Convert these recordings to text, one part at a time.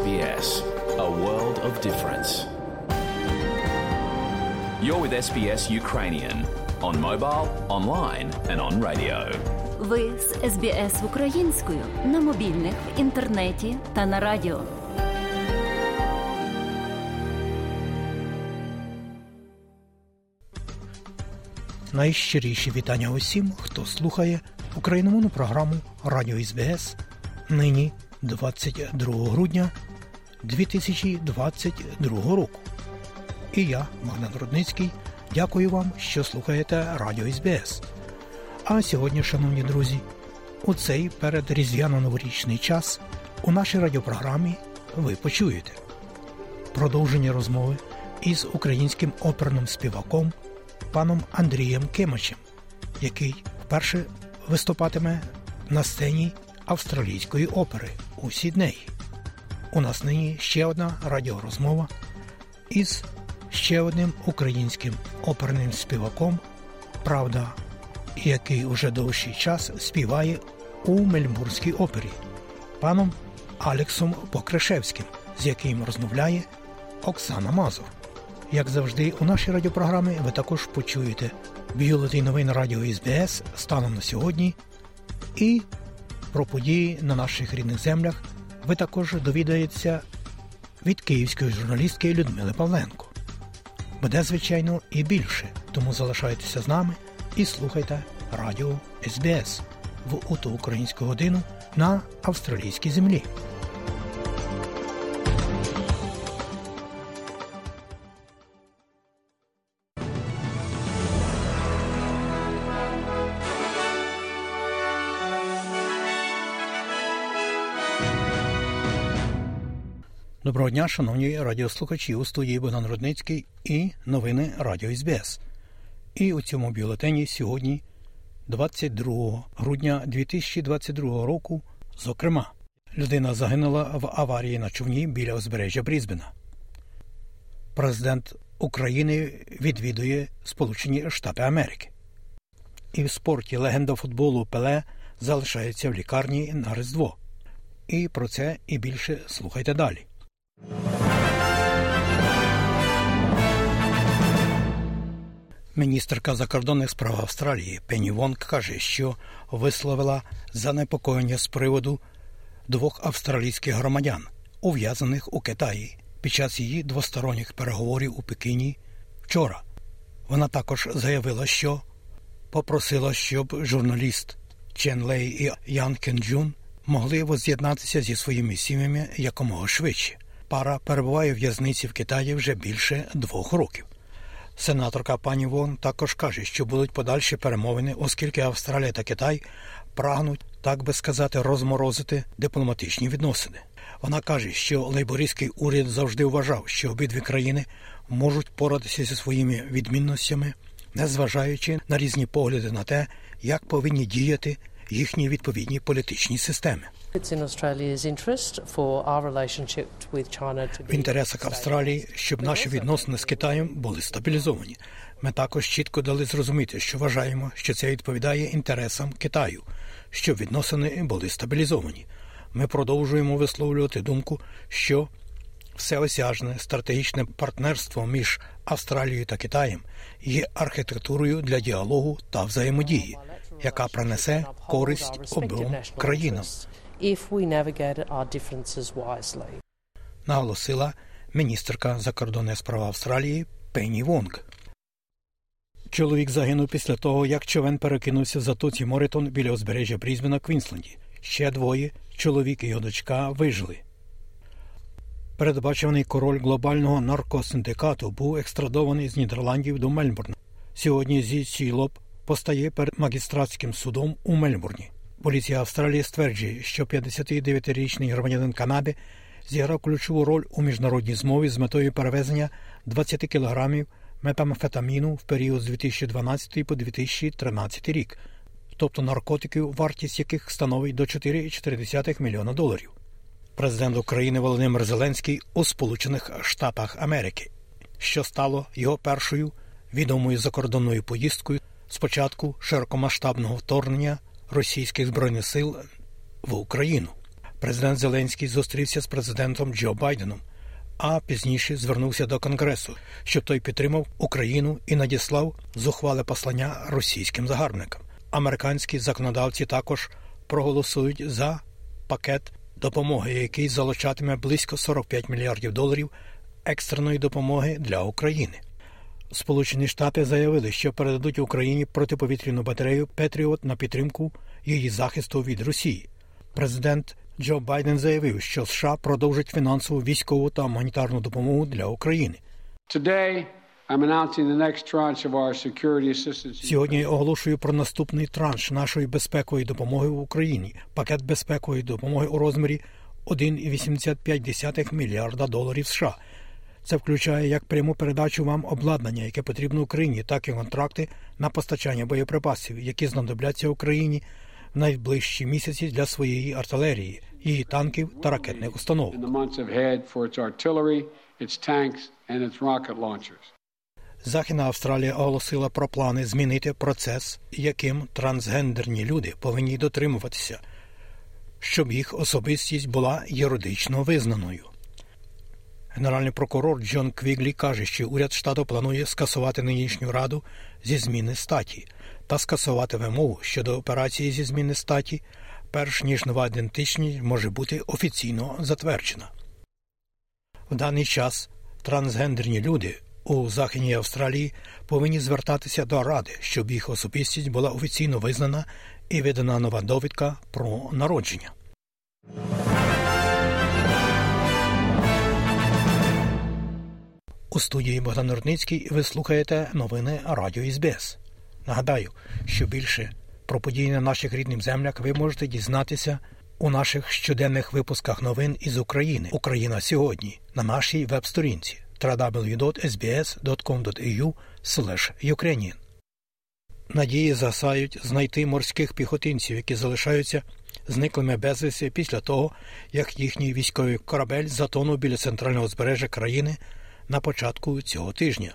SBS, a world of difference. You're with SBS Ukrainian on mobile, online, and on radio. Ви з СБС українською на мобільних, в інтернеті та на радіо. Найщиріші вітання усім, хто слухає україномовну програму Радіо СБС нині 22 грудня 2022 року. І я, Богдан Рудницький, дякую вам, що слухаєте Радіо СБС. А сьогодні, шановні друзі, у цей передріздвяно-новорічний час у нашій радіопрограмі ви почуєте продовження розмови із українським оперним співаком паном Андрієм Кимачем, який вперше виступатиме на сцені австралійської опери у Сіднеї. У нас нині ще одна радіорозмова із ще одним українським оперним співаком, правда, який уже довший час співає у Мельбурнській опері, паном Алексом Покришевським, з яким розмовляє Оксана Мазур. Як завжди, у нашій радіопрограмі ви також почуєте бюлетень новин Радіо СБС станом на сьогодні. І про події на наших рідних землях ви також довідаєтеся від київської журналістки Людмили Павленко. Буде, звичайно, і більше, тому залишайтеся з нами і слухайте Радіо СБС в уту українську годину на австралійській землі. Доброго дня, шановні радіослухачі у студії Богдан Рудницький і новини Радіо СБС. І у цьому бюлетені сьогодні, 22 грудня 2022 року, зокрема, людина загинула в аварії на човні біля узбережжя Брізбена. Президент України відвідує Сполучені Штати Америки. І в спорті легенда футболу Пеле залишається в лікарні на Різдво. І про це і більше слухайте далі. Міністерка закордонних справ Австралії Пенні Вонг каже, що висловила занепокоєння з приводу двох австралійських громадян, ув'язаних у Китаї під час її двосторонніх переговорів у Пекіні вчора. Вона також заявила, що попросила, щоб журналіст Чен Лей і Ян Кенджун могли воз'єднатися зі своїми сім'ями якомога швидше. Пара перебуває в в'язниці в Китаї вже більше двох років. Сенаторка пані Вон також каже, що будуть подальші перемовини, оскільки Австралія та Китай прагнуть, так би сказати, розморозити дипломатичні відносини. Вона каже, що лейбористський уряд завжди вважав, що обидві країни можуть поратися зі своїми відмінностями, незважаючи на різні погляди на те, як повинні діяти їхні відповідні політичні системи. В інтересах Австралії, щоб наші відносини з Китаєм були стабілізовані. Ми також чітко дали зрозуміти, що вважаємо, що це відповідає інтересам Китаю, щоб відносини були стабілізовані. Ми продовжуємо висловлювати думку, що всеосяжне стратегічне партнерство між Австралією та Китаєм є архітектурою для діалогу та взаємодії, яка принесе користь обом країнам. Наголосила міністерка закордонних справ Австралії Пенні Вонг. Чоловік загинув після того, як човен перекинувся в затоці Моритон біля узбережжя Брізбена Квінсленді. Ще двоє чоловік і його дочка вижили. Передбачений король глобального наркосиндикату був екстрадований з Нідерландів до Мельбурна. Сьогодні зі Сілоп постає перед магістратським судом у Мельбурні. Поліція Австралії стверджує, що 59-річний громадянин Канади зіграв ключову роль у міжнародній змові з метою перевезення 20 кілограмів метамфетаміну в період з 2012 по 2013 рік, тобто наркотиків, вартість яких становить до 4,4 мільйона доларів. Президент України Володимир Зеленський у Сполучених Штатах Америки, що стало його першою відомою закордонною поїздкою з початку широкомасштабного вторгнення російських збройних сил в Україну. Президент Зеленський зустрівся з президентом Джо Байденом, а пізніше звернувся до Конгресу, щоб той підтримав Україну і надіслав зухвале послання російським загарбникам. Американські законодавці також проголосують за пакет допомоги, який залучатиме близько 45 мільярдів доларів екстреної допомоги для України. Сполучені Штати заявили, що передадуть Україні протиповітряну батарею Петріот на підтримку її захисту від Росії. Президент Джо Байден заявив, що США продовжать фінансову військову та гуманітарну допомогу для України. Today. Сьогодні я оголошую про наступний транш нашої безпекової допомоги в Україні. Пакет безпекової допомоги у розмірі 1,85 мільярда доларів США. Це включає як пряму передачу вам обладнання, яке потрібно Україні, так і контракти на постачання боєприпасів, які знадобляться Україні в найближчі місяці для своєї артилерії, її танків та ракетних launchers. Західна Австралія оголосила про плани змінити процес, яким трансгендерні люди повинні дотримуватися, щоб їх особистість була юридично визнаною. Генеральний прокурор Джон Квіглі каже, що уряд штату планує скасувати нинішню раду зі зміни статі та скасувати вимогу щодо операції зі зміни статі, перш ніж нова ідентичність може бути офіційно затверджена. В даний час трансгендерні люди у Західній Австралії повинні звертатися до ради, щоб їх особистість була офіційно визнана і видана нова довідка про народження. У студії Богдан Рудницький ви слухаєте новини Радіо СБС. Нагадаю, що більше про події на наших рідних землях ви можете дізнатися у наших щоденних випусках новин із України Україна сьогодні на нашій веб-сторінці www.sbs.com.au Ukrainian. Надії засають знайти морських піхотинців, які залишаються зниклими безвісті після того, як їхній військовий корабель затонув біля центрального збережжя країни на початку цього тижня.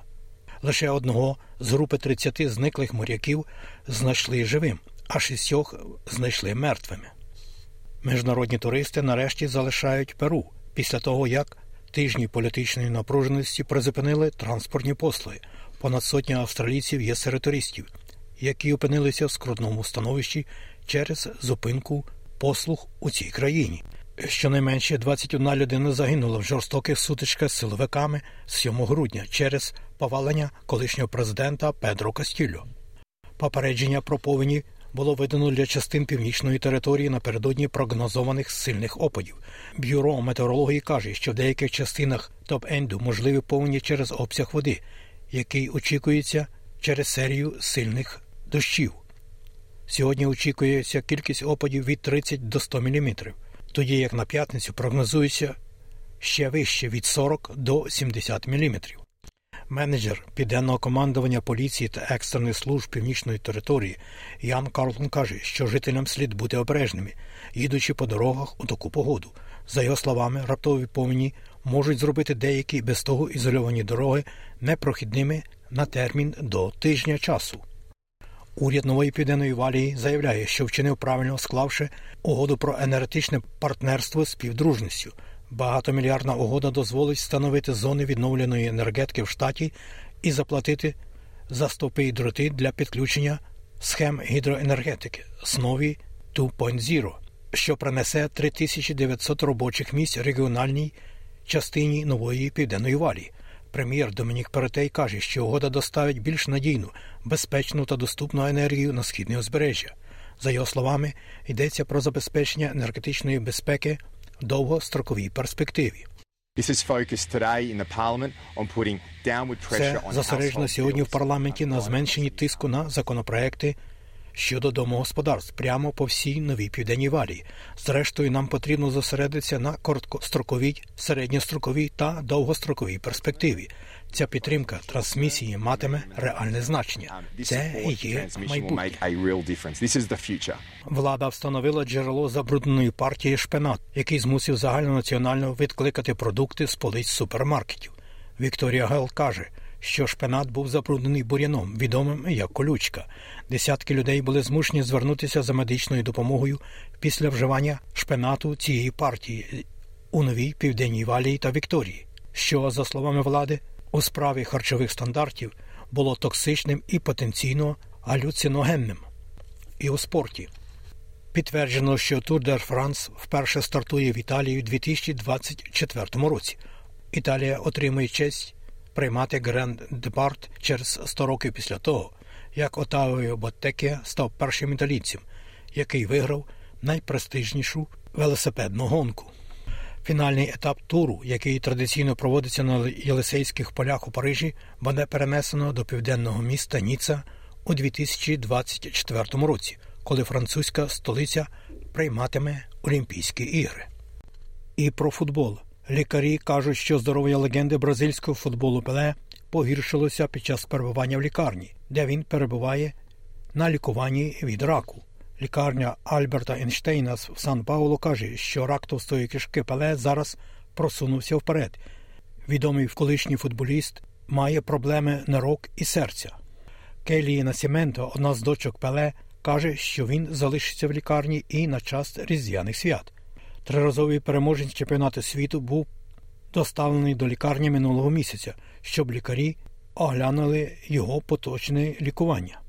Лише одного з групи 30 зниклих моряків знайшли живим, а шістьох знайшли мертвими. Міжнародні туристи нарешті залишають Перу після того, як тижні політичної напруженості призупинили транспортні послуги. Понад сотня австралійців є серед туристів, які опинилися в скрутному становищі через зупинку послуг у цій країні. Щонайменше 21 людина загинула в жорстоких сутичках з силовиками 7 грудня через повалення колишнього президента Педро Кастільо. Попередження про повені було видано для частин північної території напередодні прогнозованих сильних опадів. Бюро метеорології каже, що в деяких частинах топ-енду можливі повені через обсяг води, який очікується через серію сильних дощів. Сьогодні очікується кількість опадів від 30 до 100 мм, тоді як на п'ятницю прогнозується ще вище від 40 до 70 мм. Менеджер південного командування поліції та екстрених служб північної території Ян Карлтон каже, що жителям слід бути обережними, їдучи по дорогах у таку погоду. За його словами, раптові повені можуть зробити деякі без того ізольовані дороги непрохідними на термін до тижня часу. Уряд нової південної валії заявляє, що вчинив правильно склавши угоду про енергетичне партнерство з співдружністю. Багатомільярдна угода дозволить встановити зони відновленої енергетики в штаті і заплатити за стовпи і дроти для підключення схем гідроенергетики Снові 2.0, що принесе 3900 робочих місць регіональній частині нової південної валії. Прем'єр Домінік Перетей каже, що угода доставить більш надійну, безпечну та доступну енергію на східне узбережжя. За його словами, йдеться про забезпечення енергетичної безпеки в довгостроковій перспективі. Це зосереджено сьогодні в парламенті на зменшенні тиску на законопроекти щодо домогосподарств прямо по всій новій південній валії. Зрештою, нам потрібно зосередитися на короткостроковій, середньостроковій та довгостроковій перспективі. Ця підтримка трансмісії матиме реальне значення. Це є майбутнє. Влада встановила джерело забрудненої партії шпинат, який змусив загальнонаціонально відкликати продукти з полиць супермаркетів. Вікторія Гел каже, що шпинат був забруднений бур'яном, відомим як колючка. Десятки людей були змушені звернутися за медичною допомогою після вживання шпинату цієї партії у новій південній валії та Вікторії, що, за словами влади, у справі харчових стандартів було токсичним і потенційно галюциногенним. І у спорті. Підтверджено, що Тур де Франс вперше стартує в Італії у 2024 році. Італія отримує честь приймати Гранд Департ через 100 років після того, як Отавіо Боттеке став першим італійцем, який виграв найпрестижнішу велосипедну гонку. Фінальний етап туру, який традиційно проводиться на Єлисейських полях у Парижі, буде перенесено до південного міста Ніца у 2024 році, коли французька столиця прийматиме Олімпійські ігри. І про футбол. Лікарі кажуть, що здоров'я легенди бразильського футболу Пеле погіршилося під час перебування в лікарні, де він перебуває на лікуванні від раку. Лікарня Альберта Ейнштейна в Сан Паулу каже, що рак товстої кишки Пеле зараз просунувся вперед. Відомий колишній футболіст має проблеми нирок і серця. Келі Насіменто, одна з дочок Пеле, каже, що він залишиться в лікарні і на час різдвяних свят. Триразовий переможець чемпіонату світу був доставлений до лікарні минулого місяця, щоб лікарі оглянули його поточне лікування.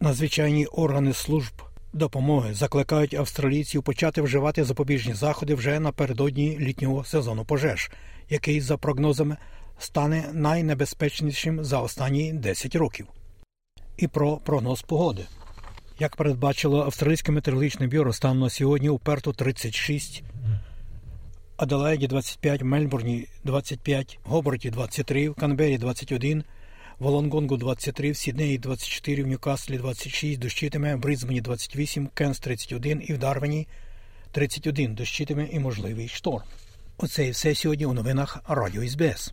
Надзвичайні органи служб допомоги закликають австралійців почати вживати запобіжні заходи вже напередодні літнього сезону пожеж, який, за прогнозами, стане найнебезпечнішим за останні 10 років. І про прогноз погоди. Як передбачило Австралійське метеорологічне бюро, станом на сьогодні у Перту 36, Аделаїді 25, Мельбурні 25, Гоборті 23, в Канбері 21, Волонгонгу 23, в Сіднеї 24, в Ньюкаслі 26, дощитиме, в Бризбені 28, Кенс 31 і в Дарвені 31, дощитиме і можливий шторм. Оце і все сьогодні у новинах Радіо СБС.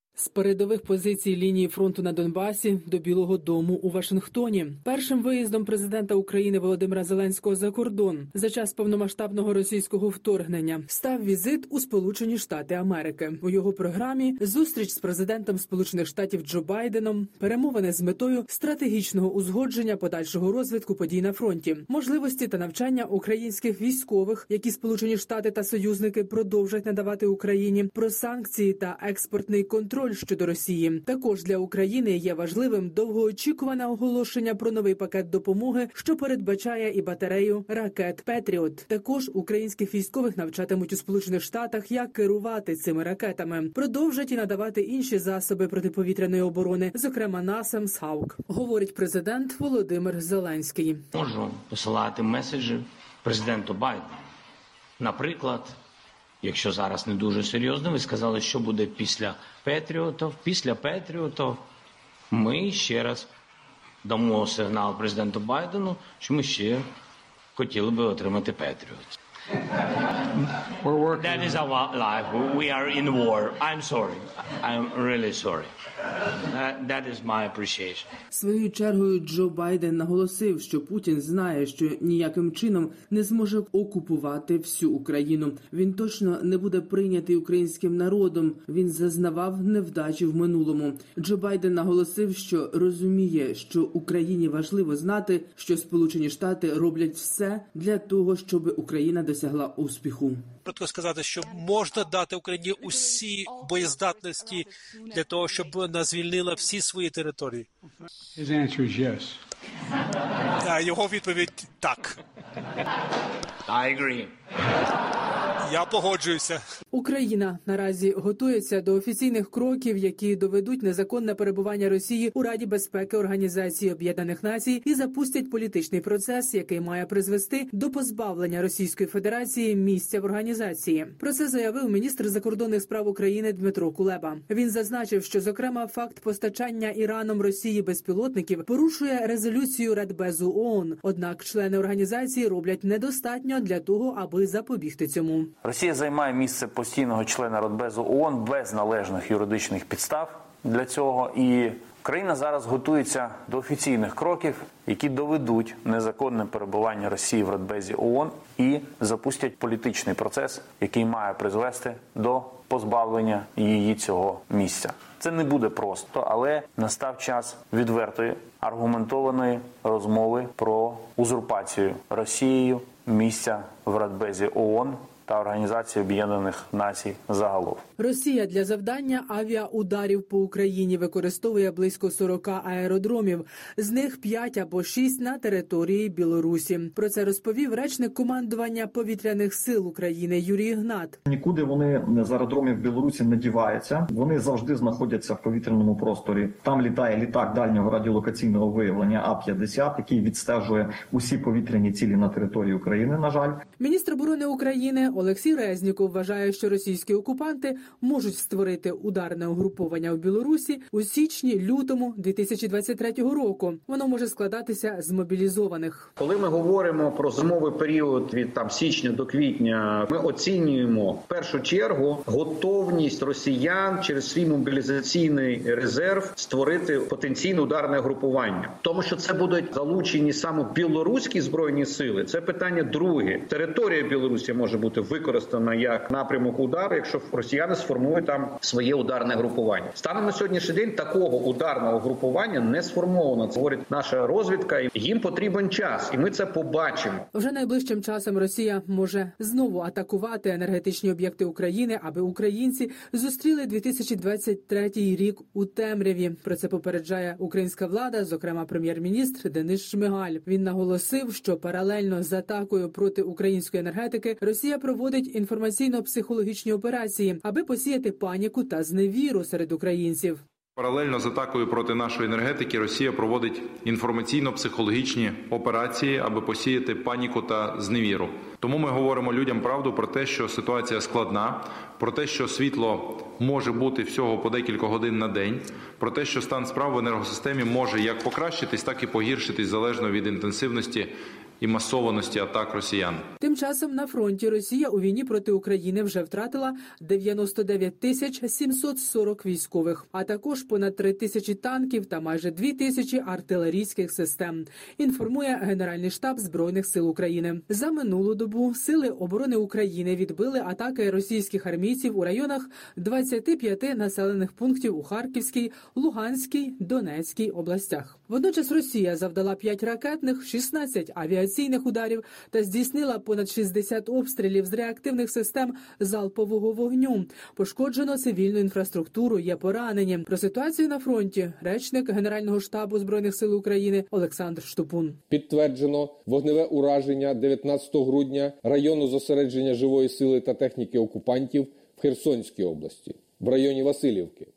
З передових позицій лінії фронту на Донбасі до Білого Дому у Вашингтоні першим виїздом президента України Володимира Зеленського за кордон за час повномасштабного російського вторгнення став візит у Сполучені Штати Америки. У його програмі зустріч з президентом Сполучених Штатів Джо Байденом, перемовини з метою стратегічного узгодження подальшого розвитку подій на фронті, можливості та навчання українських військових, які Сполучені Штати та союзники продовжать надавати Україні про санкції та експортний контроль щодо Росії. Також для України є важливим довгоочікуване оголошення про новий пакет допомоги, що передбачає і батарею ракет Петріот. Також українських військових навчатимуть у Сполучених Штатах, як керувати цими ракетами. Продовжать і надавати інші засоби протиповітряної оборони, зокрема насамс Хаук, говорить президент Володимир Зеленський. Можу посилати меседжі президенту Байдену. Наприклад, якщо зараз не дуже серйозно, ви сказали, що буде після Петріотів. Після Петріотов ми ще раз дамо сигнал президенту Байдену, що ми ще хотіли би отримати Петріот. We're working. That is our life. We are in war. I'm sorry. I'm really sorry. That, that is my appreciation. Своєю чергою Джо Байден наголосив, що Путін знає, що ніяким чином не зможе окупувати всю Україну. Він точно не буде прийнятий українським народом. Він зазнавав невдачі в минулому. Джо Байден наголосив, що розуміє, що Україні важливо знати, що Сполучені Штати роблять все для того, щоб Україна досягла успіху. Коротко сказати, що можна дати Україні усі боєздатності для того, щоб вона звільнила всі свої території. Yes. Його відповідь так. I agree. Я погоджуюся. Україна наразі готується до офіційних кроків, які доведуть незаконне перебування Росії у Раді безпеки Організації Об'єднаних Націй і запустять політичний процес, який має призвести до позбавлення Російської Федерації місця в організації. Про це заявив міністр закордонних справ України Дмитро Кулеба. Він зазначив, що зокрема факт постачання Іраном Росії безпілотників порушує резолюцію Радбезу ООН. Однак члени організації роблять недостатньо для того, аби запобігти цьому. Росія займає місце постійного члена Радбезу ООН без належних юридичних підстав для цього, і країна зараз готується до офіційних кроків, які доведуть незаконне перебування Росії в Радбезі ООН і запустять політичний процес, який має призвести до позбавлення її цього місця. Це не буде просто, але настав час відвертої аргументованої розмови про узурпацію Росією місця в Радбезі ООН та Організації Об'єднаних Націй загалом. Росія для завдання авіаударів по Україні використовує близько 40 аеродромів, з них 5 або 6 на території Білорусі. Про це розповів речник командування повітряних сил України Юрій Гнат. Нікуди вони з аеродромів Білорусі не діваються. Вони завжди знаходяться в повітряному просторі. Там літає літак дальнього радіолокаційного виявлення А 50 який відстежує усі повітряні цілі на території України. На жаль, Міністр оборони України Олексій Резніков вважає, що російські окупанти можуть створити ударне угруповання в Білорусі у січні-лютому 2023 року. Воно може складатися з мобілізованих. Коли ми говоримо про зимовий період від там січня до квітня, ми оцінюємо в першу чергу готовність росіян через свій мобілізаційний резерв створити потенційне ударне групування, тому що це будуть залучені саме білоруські збройні сили. Це питання друге. Територія Білорусі може бути використана як напрямок удару, якщо росіяни сформують там своє ударне групування. Станом на сьогоднішній день такого ударного групування не сформовано. Це говорить наша розвідка. і Їм потрібен час, і ми це побачимо. Вже найближчим часом Росія може знову атакувати енергетичні об'єкти України, аби українці зустріли 2023 рік у темряві. Про це попереджає українська влада, зокрема прем'єр-міністр Денис Шмигаль. Він наголосив, що паралельно з атакою проти української енергетики Росія проводить інформаційно-психологічні операції, аби посіяти паніку та зневіру серед українців. Паралельно з атакою проти нашої енергетики Росія проводить інформаційно-психологічні операції, аби посіяти паніку та зневіру. Тому ми говоримо людям правду про те, що ситуація складна, про те, що світло може бути всього по декілька годин на день, про те, що стан справ в енергосистемі може як покращитись, так і погіршитись залежно від інтенсивності і масованості атак росіян. Тим часом на фронті Росія у війні проти України вже втратила 99 тисяч 740 військових, а також понад 3 тисячі танків та майже 2 тисячі артилерійських систем. Інформує Генеральний штаб збройних сил України. За минулу добу сили оборони України відбили атаки російських армійців у районах 25 населених пунктів у Харківській, Луганській, Донецькій областях. Водночас Росія завдала 5 ракетних, 16 авіаційних ударів та здійснила понад 60 обстрілів з реактивних систем залпового вогню. Пошкоджено цивільну інфраструктуру. Є поранені. Про ситуацію на фронті речник Генерального штабу збройних сил України Олександр Штупун. Підтверджено вогневе ураження 19 грудня району зосередження живої сили та техніки окупантів в Херсонській області в районі Васильівки.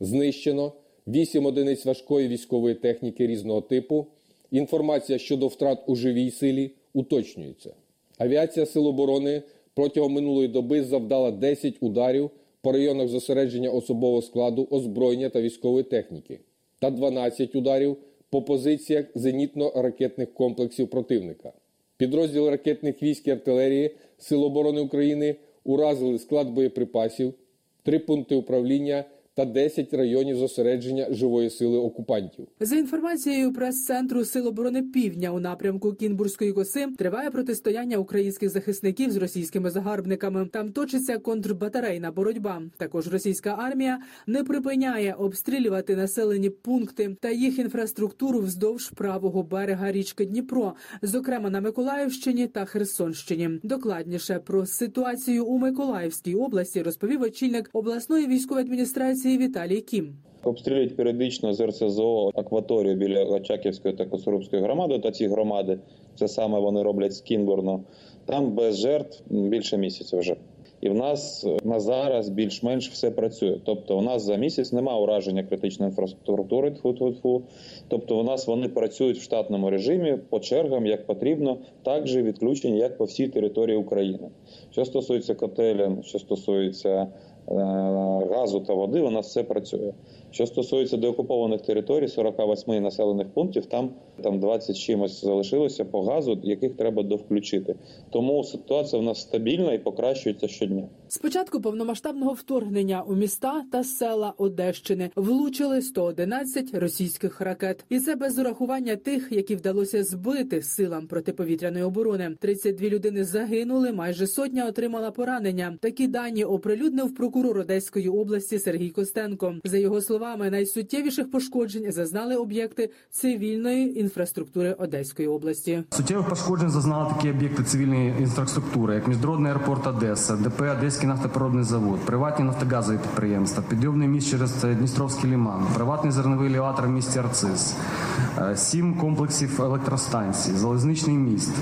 Знищено 8 одиниць важкої військової техніки різного типу. Інформація щодо втрат у живій силі уточнюється. Авіація Сил оборони протягом минулої доби завдала 10 ударів по районах зосередження особового складу, озброєння та військової техніки та 12 ударів по позиціях зенітно-ракетних комплексів противника. Підрозділи ракетних військ і артилерії Сил оборони України уразили склад боєприпасів, три пункти управління та 10 районів зосередження живої сили окупантів. За інформацією прес-центру Сил оборони Півдня у напрямку Кінбурзької коси триває протистояння українських захисників з російськими загарбниками. Там точиться контрбатарейна боротьба. Також російська армія не припиняє обстрілювати населені пункти та їх інфраструктуру вздовж правого берега річки Дніпро, зокрема на Миколаївщині та Херсонщині. Докладніше про ситуацію у Миколаївській області розповів очільник обласної військової адміністрації Віталій Кім. Обстрілюють періодично з РСЗО акваторію біля Очаківської та Косорубської громади. Та ці громади це саме вони роблять з Кінбурну. Там без жертв більше місяця вже. І в нас на зараз більш-менш все працює. Тобто, у нас за місяць немає ураження критичної інфраструктури. Тфу-тфу-тфу. Тобто, у нас вони працюють в штатному режимі по чергам, як потрібно, так же відключені, як по всій території України. Що стосується котелень, що стосується газу та води, у нас все працює. Що стосується деокупованих територій, 48 населених пунктів, там там 20 чимось залишилося по газу, яких треба довключити. Тому ситуація в нас стабільна і покращується щодня. Спочатку повномасштабного вторгнення у міста та села Одещини влучили 111 російських ракет, і це без урахування тих, які вдалося збити силам протиповітряної оборони. 32 людини загинули, майже сотня отримала поранення. Такі дані оприлюднив прокурор Одеської області Сергій Костенко. За його словами, найсуттєвіших пошкоджень зазнали об'єкти цивільної інфраструктури Одеської області. Суттєвих пошкоджень зазнали такі об'єкти цивільної інфраструктури, як міжнародний аеропорт Одеса, ДП Одеський нафтопроводний завод, приватні нафтогазові підприємства, підйомний міст через Дністровський ліман, приватний зерновий елеватор в місті Арцис, сім комплексів електростанцій, залізничний міст,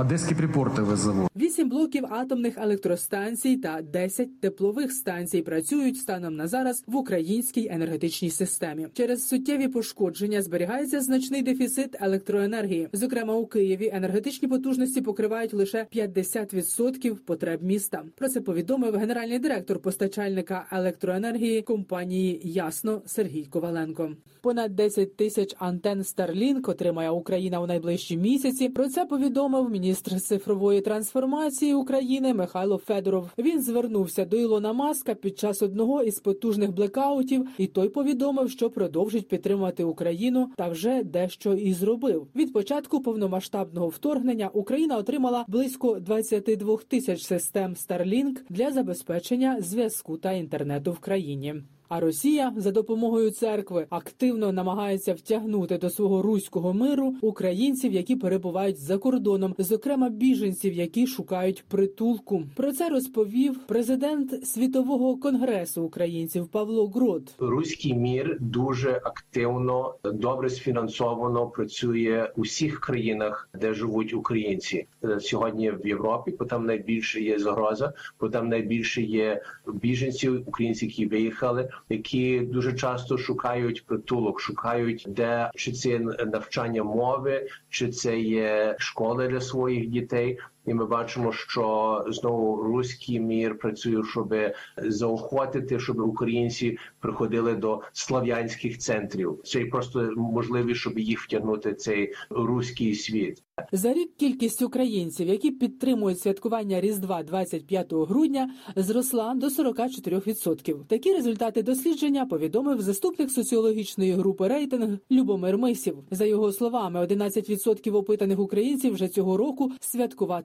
Одеський припортовий завод. Вісім блоків атомних електростанцій та 10 теплових станцій працюють станом на зараз в українській енергетичній системі. Через суттєві пошкодження зберігається значний дефіцит електроенергії. Зокрема, у Києві енергетичні потужності покривають лише 50% потреб міста. Про це повідомив генеральний директор постачальника електроенергії компанії Ясно Сергій Коваленко. Понад 10 тисяч антен Starlink отримає Україна у найближчі місяці. Про це повідомив міністр цифрової трансформації України Михайло Федоров. Він звернувся до Ілона Маска під час одного із потужних блекаутів, і той повідомив, що продовжить підтримувати Україну та вже дещо і зробив. Від початку повномасштабного вторгнення Україна отримала близько 22 тисяч систем Starlink для забезпечення зв'язку та інтернету в країні. А Росія за допомогою церкви активно намагається втягнути до свого руського миру українців, які перебувають за кордоном, зокрема біженців, які шукають притулку. Про це розповів президент світового конгресу українців Павло Грод. Руський мір дуже активно, добре сфінансовано працює у всіх країнах, де живуть українці сьогодні в Європі. Бо там найбільше є загроза, бо там найбільше є біженців, українців, які виїхали які дуже часто шукають притулок, шукають де чи це навчання мови, чи це є школи для своїх дітей. І ми бачимо, що знову руський мір працює, щоб заохотити, щоб українці приходили до слав'янських центрів. Це просто можливість, щоб їх втягнути цей руський світ. За рік кількість українців, які підтримують святкування Різдва 25 грудня, зросла до 44%. Такі результати дослідження повідомив заступник соціологічної групи рейтинг Любомир Мисів. За його словами, 11% опитаних українців вже цього року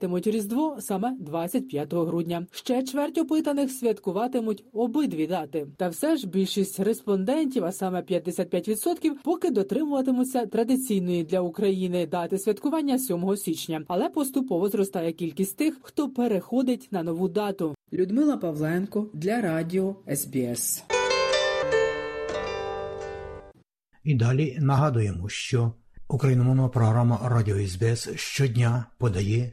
святкуватимуть Різдво саме 25 грудня. Ще чверть опитаних святкуватимуть обидві дати. Та все ж більшість респондентів, а саме 55%, поки дотримуватимуться традиційної для України дати святкування 7 січня, але поступово зростає кількість тих, хто переходить на нову дату. Людмила Павленко для радіо СБС. І далі нагадуємо, що україномовна програма Радіо СБС щодня подає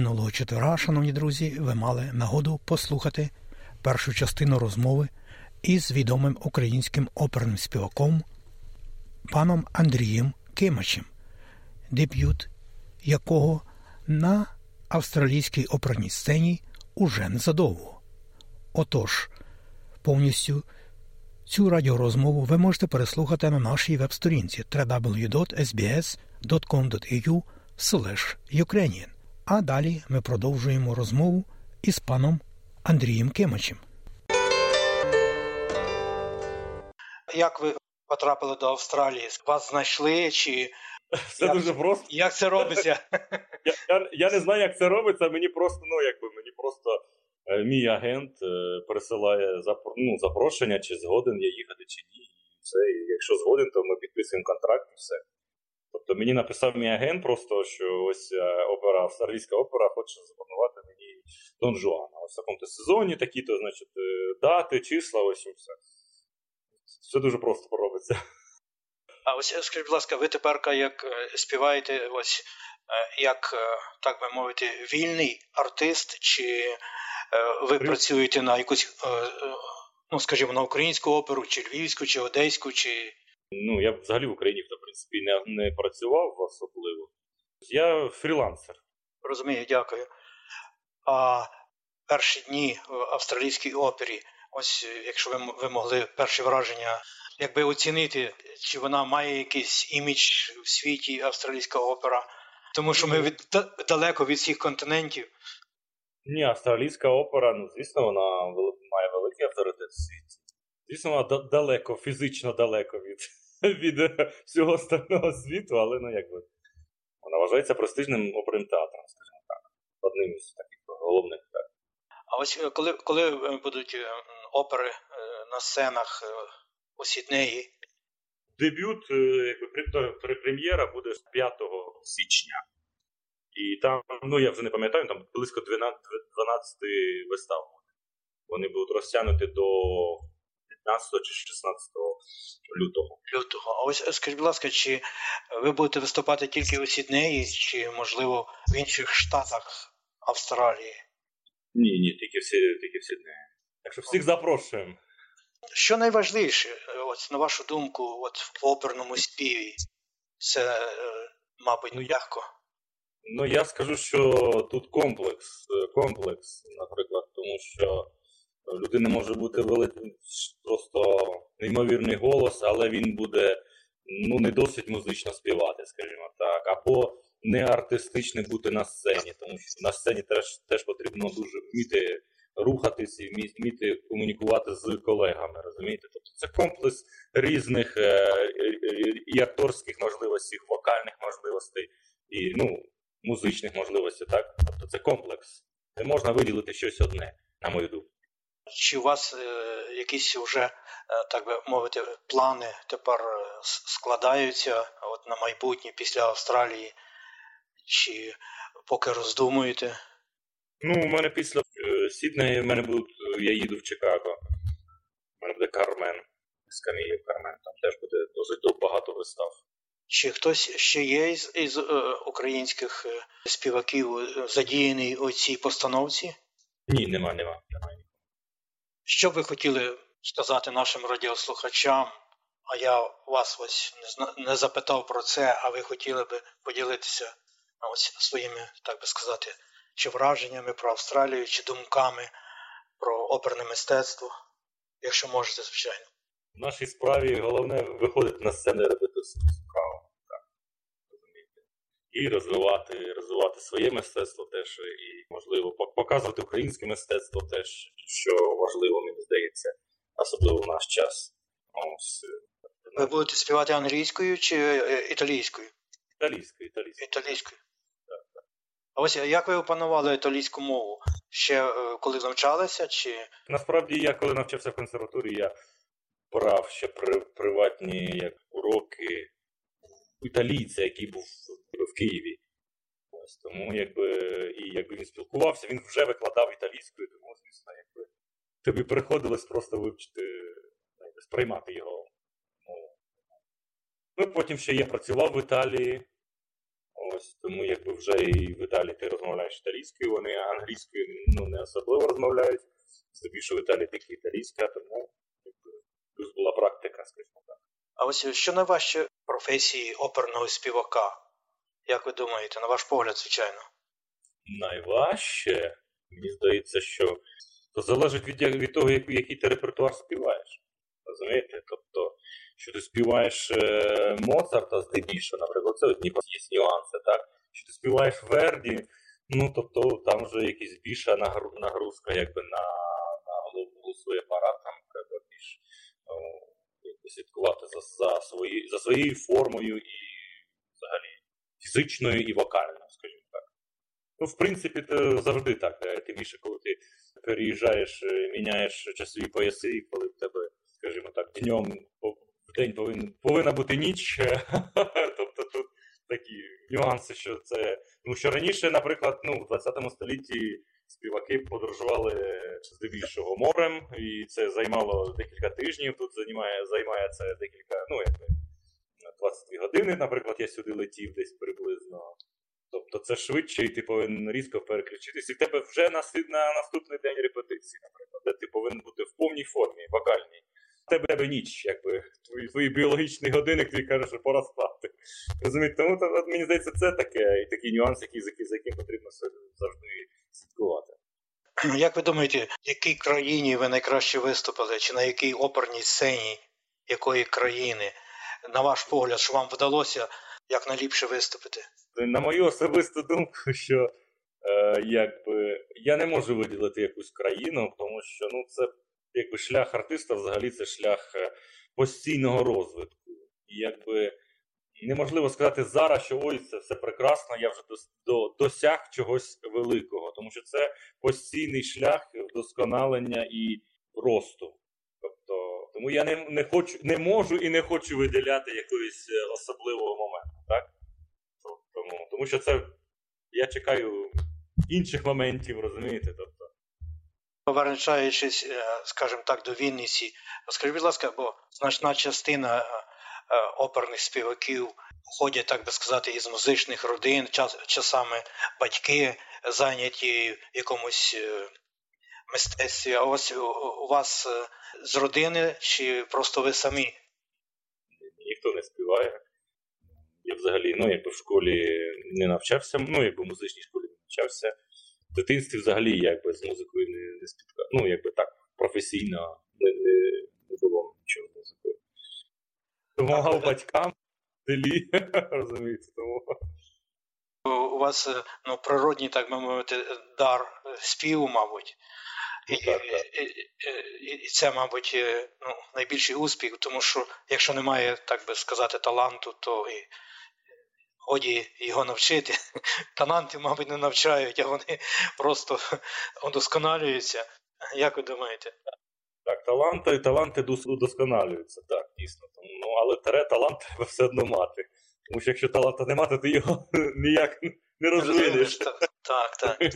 Минулого четвера, шановні друзі, ви мали нагоду послухати першу частину розмови із відомим українським оперним співаком паном Андрієм Кимачем, дебют якого на австралійській оперній сцені уже незадовго. Отож, повністю цю радіорозмову ви можете переслухати на нашій веб-сторінці www.sbs.com.au Ukrainian. А далі ми продовжуємо розмову із паном Андрієм Кимачем. Як ви потрапили до Австралії? Вас знайшли чи Все як, дуже просто. Як це робиться? Я, я, я не знаю, як це робиться. Мені просто, ну якби мені просто е, мій агент е, пересилає запро, ну, запрошення, чи згоден я їхати, чи ні. І все. І якщо згоден, то ми підписуємо контракт і все. Тобто мені написав мій агент просто, що ось е, опера, австралійська опера хоче запропонувати мені Дон Жуана. Ось в такому сезоні такі-то, значить, е, дати, числа, ось і все. Все дуже просто робиться. А ось скажіть, будь ласка, ви тепер як е, співаєте, ось е, як, е, так би мовити, вільний артист, чи ви працюєте на якусь, ну скажімо, на українську оперу, чи львівську, чи одеську, чи. Ну, я взагалі в Україні, в принципі, не, не працював особливо. Я фрілансер. Розумію, дякую. А перші дні в австралійській опері, ось якщо ви, ви могли перші враження якби оцінити, чи вона має якийсь імідж в світі австралійська опера, тому що ми від, далеко від всіх континентів. Ні, австралійська опера, ну звісно, вона має великий авторитет в світі. Звісно, вона далеко, фізично далеко від від всього остального світу, але ну якби вона вважається престижним оперним театром, скажімо так. Одним із таких головних так. А ось е, коли коли е, будуть е, опери на сценах у Сіднеї. Дебют, якби прем'єра буде 5 січня. І там, ну я вже не пам'ятаю, там близько 12 12 вистав. Вони будуть розтягнути до 15 чи 16 лютого. Лютого. А ось скажіть, будь ласка, чи ви будете виступати тільки у Сіднеї, чи, можливо, в інших штатах Австралії? Ні, ні, тільки в, тільки в Сіднеї. Так що всіх запрошуємо. Що найважливіше, от, на вашу думку, от в оперному співі? Це, мабуть, ну, легко? Ну, я скажу, що тут комплекс, комплекс, наприклад, тому що людина може бути великий, просто неймовірний голос, але він буде ну, не досить музично співати, скажімо так, або не артистично бути на сцені, тому що на сцені теж, теж потрібно дуже вміти рухатись і вміти комунікувати з колегами. розумієте? Тобто це комплекс різних е, е, і акторських можливостей, і вокальних можливостей, і ну, музичних можливостей. так? Тобто це комплекс. Не можна виділити щось одне, на мою думку. Чи у вас е, якісь вже, е, так би мовити, плани тепер складаються от на майбутнє після Австралії? Чи поки роздумуєте? Ну, у мене після е, Сіднеї в мене будуть, е, я їду в Чикаго. У мене буде Кармен. З Камією Кармен. Там теж буде досить багато вистав. Чи хтось ще є із, із е, українських е, співаків е, задіяний у цій постановці? Ні, нема, нема. нема. Що ви хотіли сказати нашим радіослухачам? А я вас ось не, запитав про це, а ви хотіли би поділитися ось своїми, так би сказати, чи враженнями про Австралію, чи думками про оперне мистецтво, якщо можете, звичайно. В нашій справі головне виходити на сцену і робити справу. Так. І розвивати, розвивати своє мистецтво теж, і, можливо, показувати українське мистецтво теж, що важливо, мені здається, особливо в наш час. Ось. Ви будете співати англійською чи е, італійською? Італійською, італійською. Італійською. А ось як ви опанували італійську мову? Ще е, коли навчалися? чи... Насправді я коли навчався в консерваторії, я брав ще при, приватні як уроки італійця, який був в Києві. Ось Тому якби і якби він спілкувався, він вже викладав італійською, тому, звісно, якби тобі приходилось просто вивчити, якби, сприймати його мову. Ну, потім ще я працював в Італії. Ось, Тому якби вже і в Італії ти розмовляєш італійською, вони англійською ну, не особливо розмовляють. Здебільшого в Італії тільки італійська, тому якби, плюс була практика, скажімо так. А ось що найважче професії оперного співака? Як ви думаєте, на ваш погляд, звичайно? Найважче, мені здається, що то залежить від, від того, який ти репертуар співаєш. Розумієте? Тобто, що ти співаєш е, Моцарта здебільшого, наприклад, це одні є нюанси, так? Що ти співаєш Верді, ну тобто там вже якась більша нагрузка якби на на голосовий апарат, там треба більш ну, слідкувати за за, свої, за своєю формою і взагалі фізичною і вокальною, скажімо так. Ну, в принципі, це завжди так. Тим більше, коли ти переїжджаєш, е, міняєш часові пояси, і коли в тебе, скажімо так, днем в день повинен, повинна бути ніч. тобто тут такі нюанси, що це. Тому що раніше, наприклад, ну, в 20 столітті співаки подорожували здебільшого морем, і це займало декілька тижнів. Тут займає, займає це декілька, ну, якби 22 години, наприклад, я сюди летів десь приблизно. Тобто це швидше, і ти повинен різко переключитися. І в тебе вже на, на наступний день репетиції, наприклад, де ти повинен бути в повній формі, вокальній. В тебе, ніч, якби твій, твій біологічний годинник, ти кажеш, що пора спати. Розумієте? Тому то, от, мені здається, це таке, і такий нюанс, який, за яким потрібно завжди слідкувати. Як ви думаєте, в якій країні ви найкраще виступили, чи на якій оперній сцені якої країни, на ваш погляд, що вам вдалося якнайліпше виступити? На мою особисту думку, що е, якби я не можу виділити якусь країну, тому що ну це якби шлях артиста взагалі це шлях е, постійного розвитку. І якби неможливо сказати зараз, що ой, це все прекрасно, я вже до, досяг чогось великого, тому що це постійний шлях вдосконалення і росту. Тобто, тому я не не, хочу, не можу і не хочу виділяти якогось е, особливого моменту. так? Тому, тому що це я чекаю інших моментів, розумієте? тобто. Повертаючись, е, скажімо так, до Вінниці, скажіть, будь ласка, бо значна частина е, оперних співаків ходять, так би сказати, із музичних родин, часами батьки зайняті якомусь мистецтві. А ось у вас з родини чи просто ви самі? Ніхто не співає. Я взагалі, ну, якби в школі не навчався, ну, якби в музичній школі не навчався. В дитинстві взагалі якби з музикою не, не спіткав. Ну, якби так, професійно не, не, не було нічого з музикою. Допомагав батькам в селі, розумієте, тому. У вас ну, природній, так би мовити, дар співу, мабуть. І, і, і, і це, мабуть, ну, найбільший успіх, тому що якщо немає, так би сказати, таланту, то і годі його навчити. Таланти, мабуть, не навчають, а вони просто удосконалюються. Як ви думаєте? Так, таланти таланти удосконалюються, так, дійсно. Ну, Але тере талант треба все одно мати. Тому що якщо таланта не мати, то його ніяк не розвинеш. Так, так. так.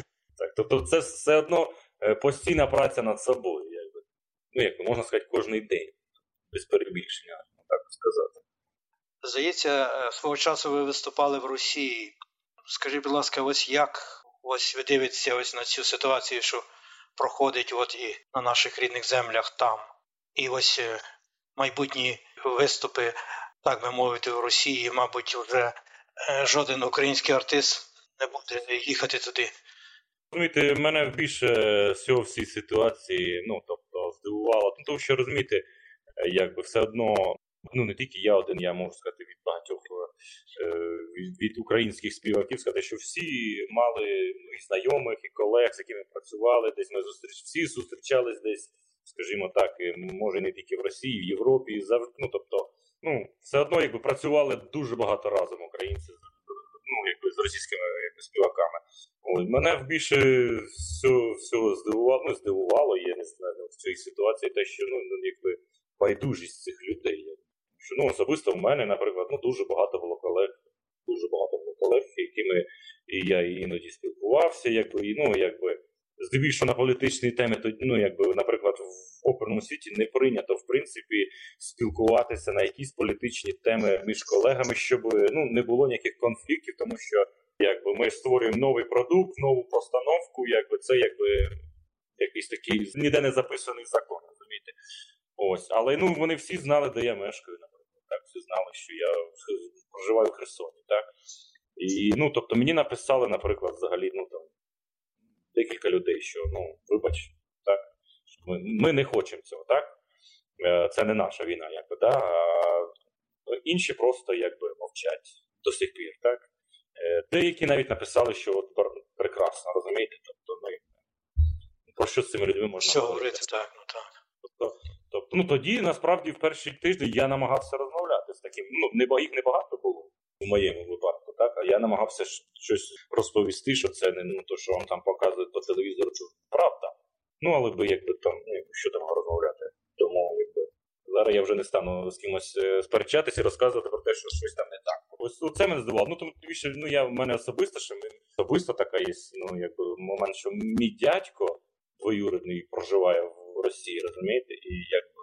Тобто це все одно е, постійна праця над собою. Якби. Ну, як можна сказати, кожен день, без перебільшення, так сказати. Здається, е, свого часу ви виступали в Росії. Скажіть, будь ласка, ось як ось ви дивитеся ось на цю ситуацію, що проходить от і на наших рідних землях там. І ось е, майбутні виступи, так би мовити, в Росії, мабуть, вже е, жоден український артист не буде їхати туди. Розумієте, мене більше всього в цій ситуації, ну тобто, здивувало. Тому що розумієте, якби все одно ну не тільки я один, я можу сказати від багатьох е, від, від українських співаків, сказати, що всі мали ну, і знайомих, і колег, з якими працювали, десь ми зустріч, всі зустрічались десь, скажімо так, може не тільки в Росії, в Європі, завжди. Ну тобто, ну все одно якби працювали дуже багато разом українці ну, якби з російськими якби, співаками. Ось, мене більше всього, здивувало, ну, здивувало, я не знаю, в цій ситуації те, що ну, ну якби байдужість цих людей. Що ну, особисто в мене, наприклад, ну дуже багато було колег, дуже багато було колег, якими і я іноді спілкувався, якби, ну, якби, здебільшого на політичні теми, то, ну, якби, наприклад, в оперному світі не прийнято, в принципі, спілкуватися на якісь політичні теми між колегами, щоб ну, не було ніяких конфліктів, тому що ми створюємо новий продукт, нову постановку, якби це якби якийсь такий ніде не записаний закон, розумієте? Ось, але ну вони всі знали, де я мешкаю, наприклад. Так, всі знали, що я проживаю в Херсоні, так? І ну, тобто мені написали, наприклад, взагалі, ну там декілька людей, що ну, вибач, так, ми, ми не хочемо цього, так? Е, це не наша війна, якби, да? а інші просто якби мовчать до сих пір, так? Е, деякі навіть написали, що от прекрасно, розумієте? Тобто ми про що з цими людьми можна Що говорити, так, ну так. Тобто, тобто, ну тоді насправді в перший тиждень я намагався розмовляти з таким. Ну, не, їх небагато було в моєму випадку, так? А я намагався щось розповісти, що це не ну, то, що вам там показують по телевізору, це правда. Ну, але би якби там, ну, що там розмовляти. Тому якби. Зараз я вже не стану з кимось е, сперечатися і розказувати про те, що щось там не так. Ось це мене здивувало. Ну тому більше, ну я в мене особисто, що особисто така є, ну якби момент, що мій дядько двоюрідний проживає в Росії, розумієте? І якби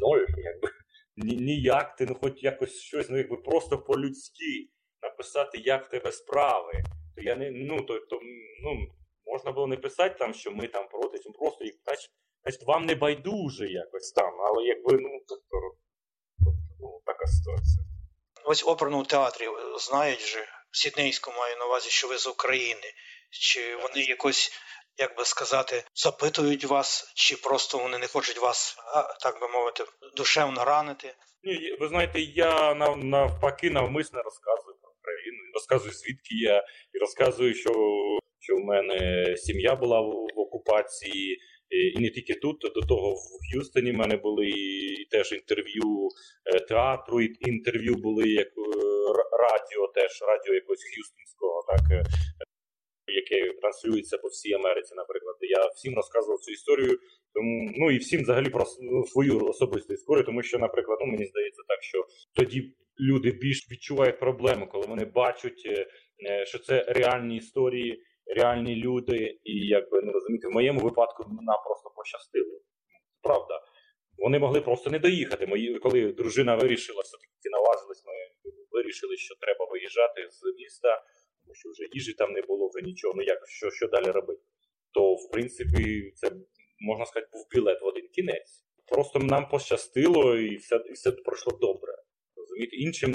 ноль, якби ніяк ти, ну хоч якось щось, ну якби просто по-людськи написати, як в тебе справи. То я не, ну, то, то ну, можна було не писати там, що ми там проти, ну просто їх значить, вам не байдуже якось там, але якби, ну, тобто, ну, така ситуація. Ось оперному театрі знають же, в Сіднейську маю на увазі, що ви з України. Чи вони якось як би сказати, запитують вас, чи просто вони не хочуть вас, так би мовити, душевно ранити? Ні, ви знаєте, я навпаки навмисно розказую про Україну, розказую, звідки я, і розказую, що що в мене сім'я була в, в окупації, і не тільки тут, до того в Х'юстоні в мене були і теж інтерв'ю е, театру, і інтерв'ю були як е, радіо, теж радіо якогось Х'юстонського, так е, яке транслюється по всій Америці, наприклад. Я всім розказував цю історію, тому ну і всім взагалі про ну, свою особисту історію, тому що, наприклад, ну мені здається так, що тоді люди більш відчувають проблему, коли вони бачать, е, е, що це реальні історії, реальні люди, і якби ну розумієте, в моєму випадку нам просто пощастило. Правда. Вони могли просто не доїхати. Мої, коли дружина вирішила, все таки наважились, ми вирішили, що треба виїжджати з міста тому що вже їжі там не було, вже нічого. Ну як що що далі робити? То в принципі це можна сказати був білет в один кінець. Просто нам пощастило, і все і все пройшло добре. Розумієте? Іншим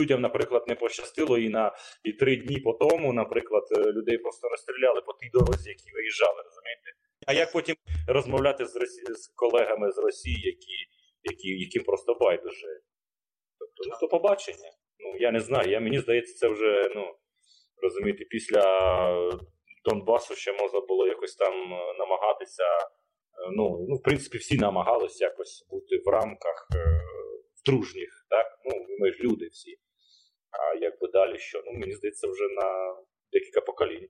людям, наприклад, не пощастило, і на і три дні по тому, наприклад, е, людей просто розстріляли по тій дорозі, які виїжджали. розумієте? А як потім розмовляти з з колегами з Росії, які, які, яким просто байдуже? Тобто, ну, то побачення. Ну я не знаю. Я Мені здається, це вже ну розумієте, після Донбасу ще можна було якось там е, намагатися. Е, ну, ну, в принципі, всі намагалися якось бути в рамках е, дружніх, так? Ну, ми ж люди всі. А якби далі що? Ну, мені здається, вже на декілька поколінь.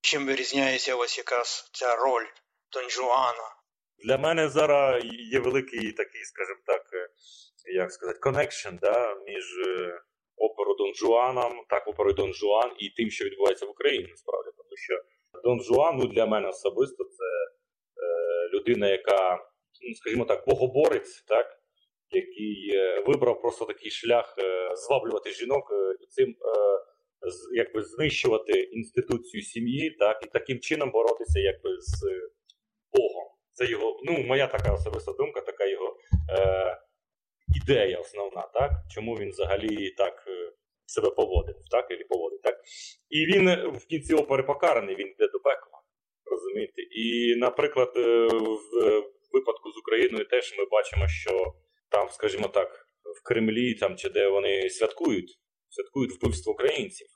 Чим вирізняється ось якраз ця роль Дон Жуана? Для мене зараз є великий такий, скажімо так, як сказати, connection да, між оперу Дон Жуаном, так оперою Дон Жуан і тим, що відбувається в Україні, насправді, тому що Дон Жуан ну, для мене особисто це е, людина, яка, ну, скажімо так, богоборець, так, який е, вибрав просто такий шлях е, зваблювати жінок е, і цим. Е, Якби знищувати інституцію сім'ї, так і таким чином боротися якби з Богом. Це його, ну моя така особиста думка, така його е, ідея основна, так? Чому він взагалі так е, себе поводив, так? Или поводить, так? І він е, в кінці опери покараний, він йде до пекла. Розумієте? І, наприклад, е, в випадку з Україною теж ми бачимо, що там, скажімо так, в Кремлі там, чи де вони святкують, святкують вбивство українців.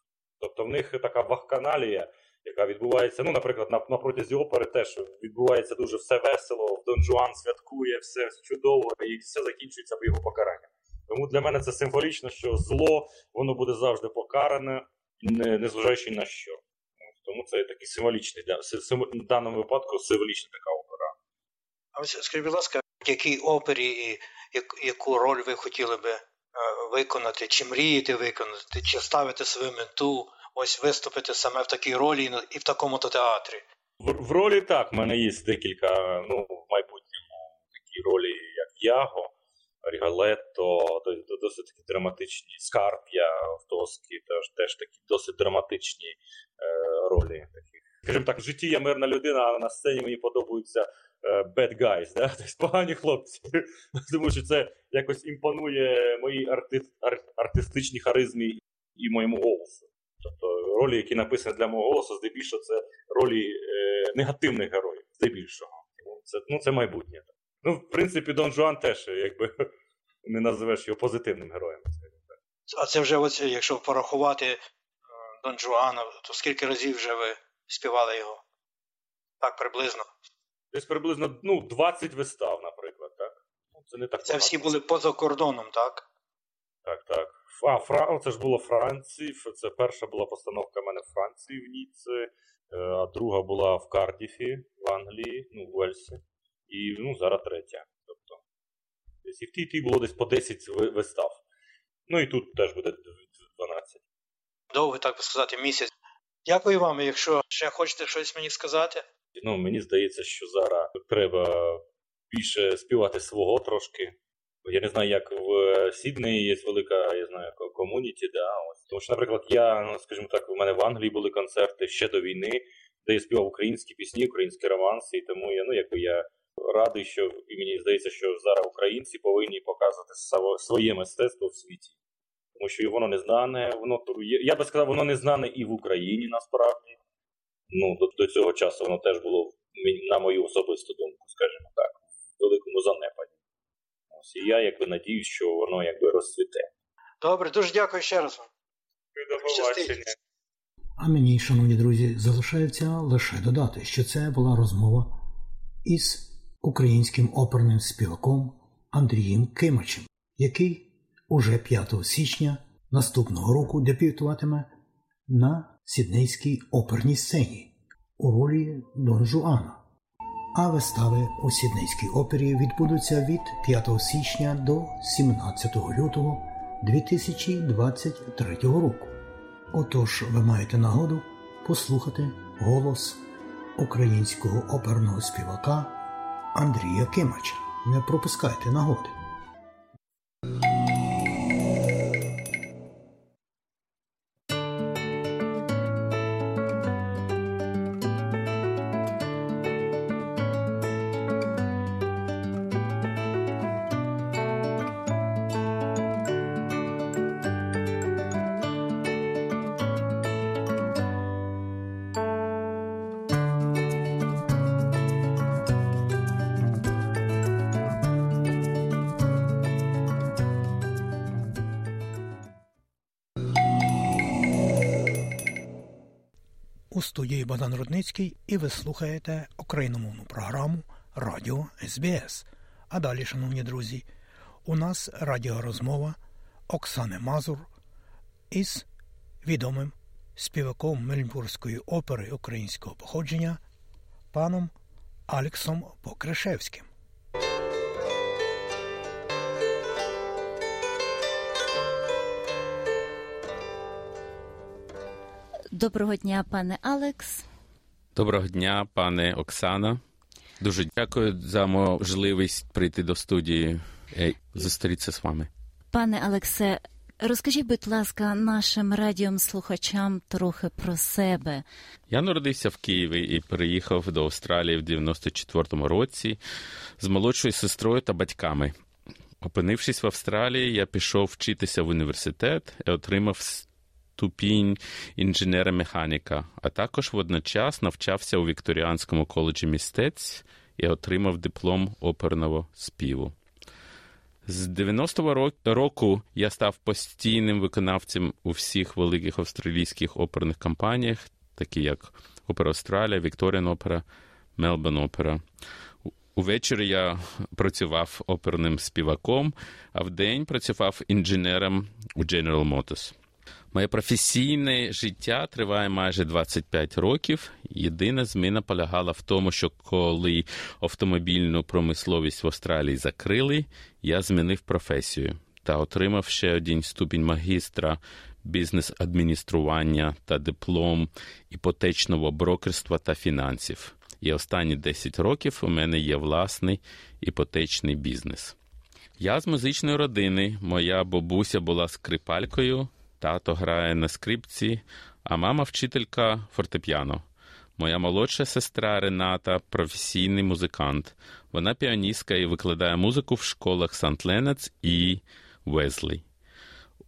Тобто в них така вахканалія яка відбувається. Ну, наприклад, на, на протязі опери теж відбувається дуже все весело. Дон Жуан святкує, все чудово, і все закінчується в його покаранням. Тому для мене це символічно, що зло воно буде завжди покаране, незважаючи на що. Тому це такий символічний в даному випадку символічна така опера. А ось скажіть, будь ласка, в якій опері і яку роль ви хотіли би е, виконати, чи мрієте виконати, чи ставити свою мету? Ось виступити саме в такій ролі і в такому то театрі? В, в ролі так. в мене є декілька, ну, в майбутньому такі ролі, як Яго. Рігалетто, досить такі драматичні. Скарп'я в Тоски, теж, теж такі досить драматичні е, ролі. Такі. Скажімо так, в житті я мирна людина, а на сцені мені подобаються е, bad guys, да? тобто погані хлопці. Тому що це якось імпонує моїй арти... ар... артистичній харизмі і моєму голосу. Тобто ролі, які написані для мого голосу, здебільшого це ролі е, негативних героїв, здебільшого. Це ну, це майбутнє. Ну, в принципі, Дон Жуан теж, якби не називеш його позитивним героєм. А це вже, ось, якщо порахувати е, Дон Жуана, то скільки разів вже ви співали його? Так, приблизно. Десь приблизно ну, 20 вистав, наприклад, так? Ну, це не так Це всі були поза кордоном, так? Так, так. А, Фра... це ж було Франції. Це перша була постановка в мене в Франції в Ніці, е, а друга була в Кардіфі, в Англії, ну, в Уельсі. І ну, зараз третя. Тобто, десь і в тій тій було десь по 10 вистав. Ну і тут теж буде 12. Довго, так би сказати, місяць. Дякую вам, якщо ще хочете щось мені сказати. Ну, Мені здається, що зараз треба більше співати свого трошки. Я не знаю, як в Сіднеї є велика, я знаю, комуніті, да, ось. Тому що, наприклад, я, ну, скажімо так, у мене в Англії були концерти ще до війни, де я співав українські пісні, українські романси, і тому я, ну, якби я радий, що і мені здається, що зараз українці повинні показувати своє мистецтво в світі. Тому що воно не знане, воно я би сказав, воно не знане і в Україні насправді. Ну, До, до цього часу воно теж було, на мою особисту думку, скажімо так, в великому занепаді. Ось і я якби надіюсь, що воно якби розцвіте. Добре, дуже дякую ще раз вам. До побачення. А мені, шановні друзі, залишається лише додати, що це була розмова із українським оперним співаком Андрієм Кимачем, який уже 5 січня наступного року дебютуватиме на Сіднейській оперній сцені у ролі Дон Жуана. А вистави у Сіднейській опері відбудуться від 5 січня до 17 лютого 2023 року. Отож, ви маєте нагоду послухати голос українського оперного співака Андрія Кимача. Не пропускайте нагоди. Слухаєте україномовну програму Радіо СБС. А далі, шановні друзі, у нас радіорозмова Оксани Мазур із відомим співаком Мельбурзької опери українського походження паном Алексом Покрешевським. Доброго дня, пане Алекс. Доброго дня, пане Оксана. Дуже дякую за можливість прийти до студії і зустрітися з вами. Пане Алексе, розкажіть, будь ласка, нашим радіослухачам трохи про себе. Я народився в Києві і переїхав до Австралії в 94-му році з молодшою сестрою та батьками. Опинившись в Австралії, я пішов вчитися в університет і отримав ступінь інженера-механіка, а також водночас навчався у Вікторіанському коледжі містець і отримав диплом оперного співу. З 90-го року я став постійним виконавцем у всіх великих австралійських оперних компаніях, такі як Опера Австралія, Вікторіан Опера, Мелбон Опера. Увечері я працював оперним співаком, а вдень працював інженером у General Motors. Моє професійне життя триває майже 25 років. Єдина зміна полягала в тому, що коли автомобільну промисловість в Австралії закрили, я змінив професію та отримав ще один ступінь магістра бізнес-адміністрування та диплом іпотечного брокерства та фінансів. І останні 10 років у мене є власний іпотечний бізнес. Я з музичної родини. Моя бабуся була скрипалькою, тато грає на скрипці, а мама вчителька фортепіано. Моя молодша сестра Рената професійний музикант. Вона піаністка і викладає музику в школах Сант Ленец і Везлі.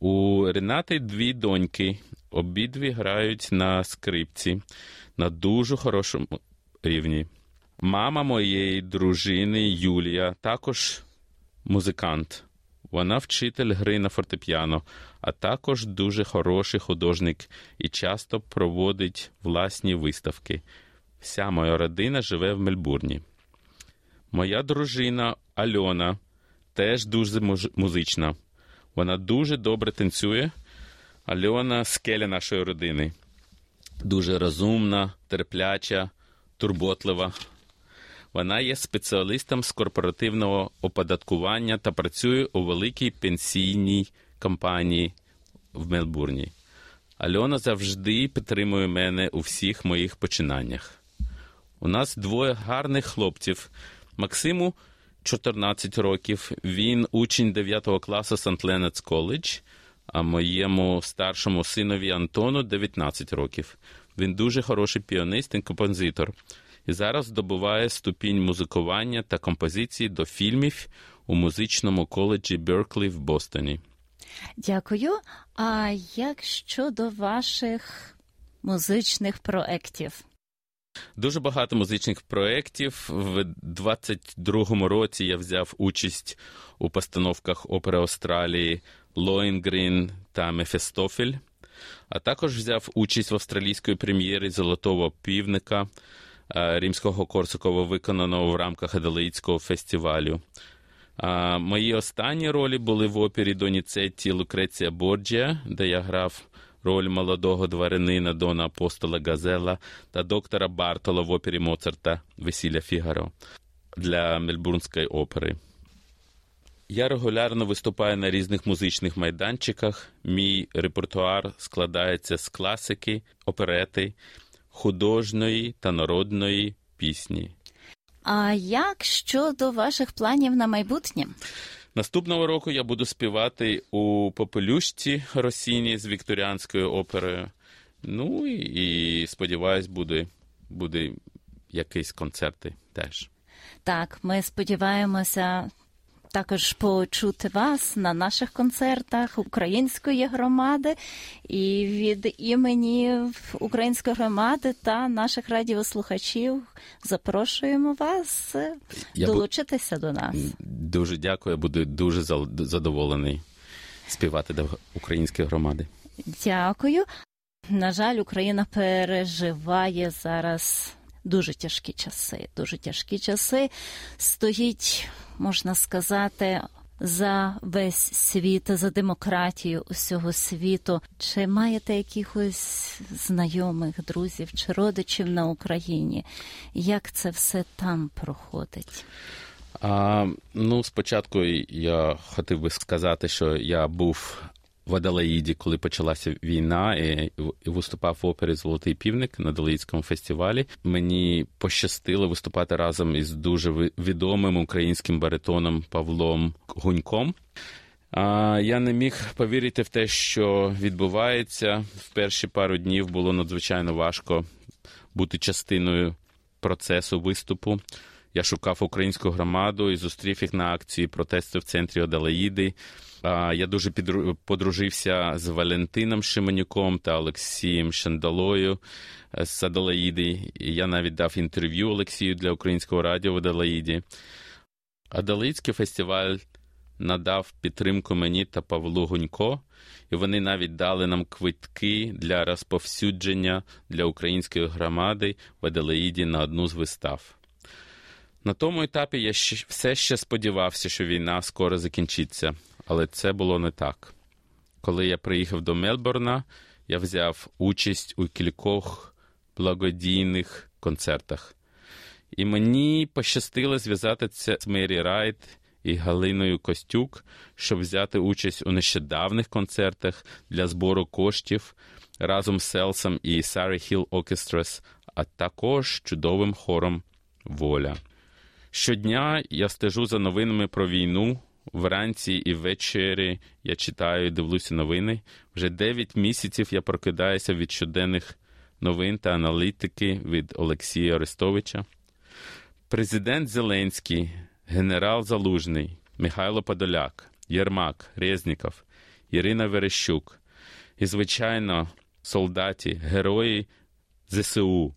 У Ренати дві доньки. Обидві грають на скрипці на дуже хорошому рівні. Мама моєї дружини Юлія також музикант. Вона вчитель гри на фортепіано, а також дуже хороший художник і часто проводить власні виставки. Вся моя родина живе в Мельбурні. Моя дружина Альона теж дуже музична. Вона дуже добре танцює. Альона скеля нашої родини. Дуже розумна, терпляча, турботлива. Вона є спеціалістом з корпоративного оподаткування та працює у великій пенсійній компанії в Мелбурні. Альона завжди підтримує мене у всіх моїх починаннях. У нас двоє гарних хлопців. Максиму 14 років. Він учень 9 класу St. Leonard's College, а моєму старшому синові Антону 19 років. Він дуже хороший піанист і композитор. І зараз здобуває ступінь музикування та композиції до фільмів у музичному коледжі Берклі в Бостоні. Дякую. А як щодо ваших музичних проєктів? Дуже багато музичних проєктів. В 22-му році я взяв участь у постановках опери Австралії Лоенгрін та Мефестофель, а також взяв участь в австралійської прем'єрі Золотого півника Римського-Корсакова, виконаного в рамках Аделаїдського фестивалю. Мої останні ролі були в опері Доніцетті Лукреція Борджія, де я грав роль молодого дворянина Дона Апостола Газела та доктора Бартола в опері Моцарта Весілля Фігаро для Мельбурнської опери. Я регулярно виступаю на різних музичних майданчиках. Мій репертуар складається з класики, оперети, художньої та народної пісні. А як щодо ваших планів на майбутнє? Наступного року я буду співати у Попелющці Росіні з вікторіанською оперою. Ну і, і сподіваюсь, буде, буде якісь концерти теж. Так, ми сподіваємося також почути вас на наших концертах української громади і від імені української громади та наших радіослухачів запрошуємо вас я долучитися бу... до нас. Дуже дякую, я буду дуже задоволений співати до української громади. Дякую. На жаль, Україна переживає зараз дуже тяжкі часи. Дуже тяжкі часи стоїть можна сказати, за весь світ, за демократію усього світу. Чи маєте якихось знайомих, друзів чи родичів на Україні? Як це все там проходить? А, Ну, спочатку я хотів би сказати, що я був в Аделаїді, коли почалася війна, і виступав в опері Золотий півник на Аделаїдському фестивалі. Мені пощастило виступати разом із дуже відомим українським баритоном Павлом Гуньком. А я не міг повірити в те, що відбувається. В перші пару днів було надзвичайно важко бути частиною процесу виступу. Я шукав українську громаду і зустрів їх на акції протесту в центрі Оделаїди. Я дуже подружився з Валентином Шименюком та Олексієм Шандалою е, з Аделаїди. Я навіть дав інтерв'ю Олексію для українського радіо в Аделаїді. Аделаїдський фестиваль надав підтримку мені та Павлу Гунько, і вони навіть дали нам квитки для розповсюдження для української громади в Аделаїді на одну з вистав. На тому етапі я все ще сподівався, що війна скоро закінчиться але це було не так. Коли я приїхав до Мельбурна, я взяв участь у кількох благодійних концертах. І мені пощастило зв'язатися з Мері Райт і Галиною Костюк, щоб взяти участь у нещодавніх концертах для збору коштів разом з Селсом і Surrey Hills Orchestras, а також чудовим хором Воля. Щодня я стежу за новинами про війну вранці і ввечері я читаю і дивлюся новини. Вже 9 місяців я прокидаюся від щоденних новин та аналітики від Олексія Арестовича. Президент Зеленський, генерал Залужний, Михайло Подоляк, Єрмак, Резніков, Ірина Верещук і, звичайно, солдаті, герої ЗСУ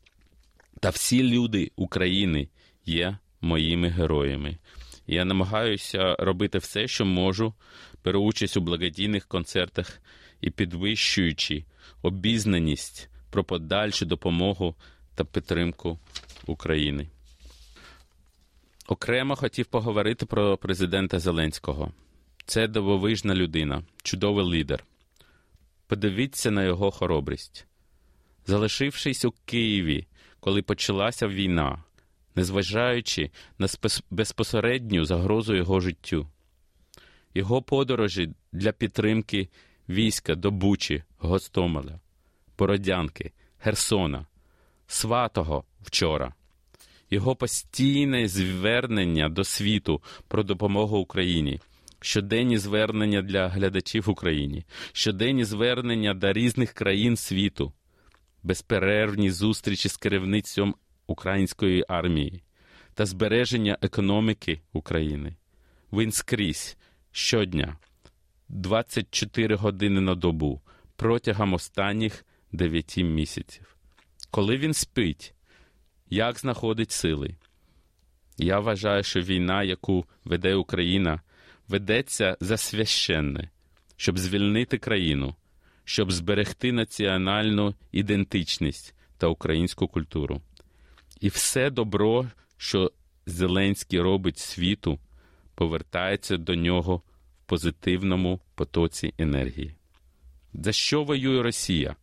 та всі люди України є моїми героями. Я намагаюся робити все, що можу, беру участь у благодійних концертах і підвищуючи обізнаність про подальшу допомогу та підтримку України. Окремо хотів поговорити про президента Зеленського. Це дивовижна людина, чудовий лідер. Подивіться на його хоробрість. Залишившись у Києві, коли почалася війна, незважаючи на безпосередню загрозу його життю, його подорожі для підтримки війська до Бучі, Гостомеля, Бородянки, Херсона, Сватого вчора, його постійне звернення до світу про допомогу Україні. Щоденні звернення для глядачів в Україні, щоденні звернення до різних країн світу, безперервні зустрічі з керівництвом української армії та збереження економіки України. Він скрізь щодня 24 години на добу протягом останніх 9 місяців. Коли він спить, як знаходить сили? Я вважаю, що війна, яку веде Україна, ведеться за священне, щоб звільнити країну, щоб зберегти національну ідентичність та українську культуру. І все добро, що Зеленський робить світу, повертається до нього в позитивному потоці енергії. За що воює Росія?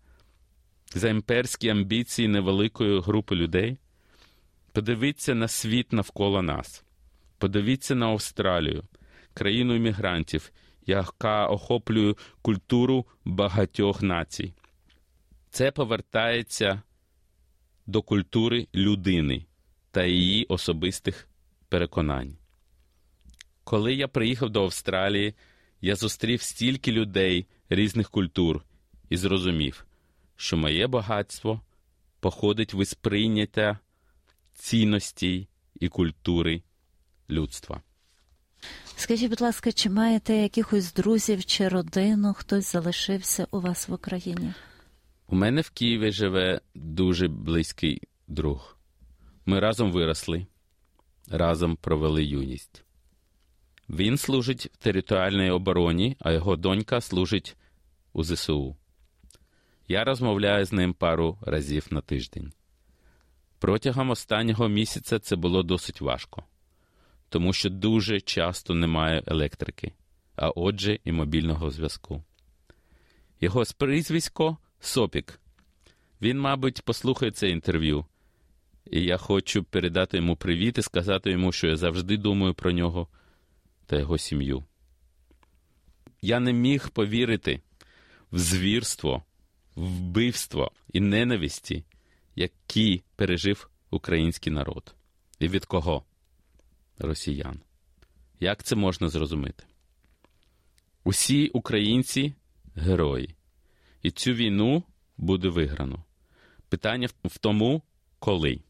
За імперські амбіції невеликої групи людей? Подивіться на світ навколо нас, подивіться на Австралію, країну іммігрантів, яка охоплює культуру багатьох націй. Це повертається до культури людини та її особистих переконань. Коли я приїхав до Австралії, я зустрів стільки людей різних культур і зрозумів, що моє багатство походить від сприйняття цінностей і культури людства. Скажіть, будь ласка, чи маєте якихось друзів чи родину, хтось залишився у вас в Україні? У мене в Києві живе дуже близький друг. Ми разом виросли, разом провели юність. Він служить в територіальній обороні, а його донька служить у ЗСУ. Я розмовляю з ним пару разів на тиждень. Протягом останнього місяця це було досить важко, тому що дуже часто немає електрики, а отже, і мобільного зв'язку. Його прізвисько Сопік. Він, мабуть, послухає це інтерв'ю, і я хочу передати йому привіт і сказати йому, що я завжди думаю про нього та його сім'ю. Я не міг повірити в звірство, вбивство і ненависті, які пережив український народ. І від кого? Росіян. Як це можна зрозуміти? Усі українці герої. І цю війну буде виграно. Питання в тому, коли.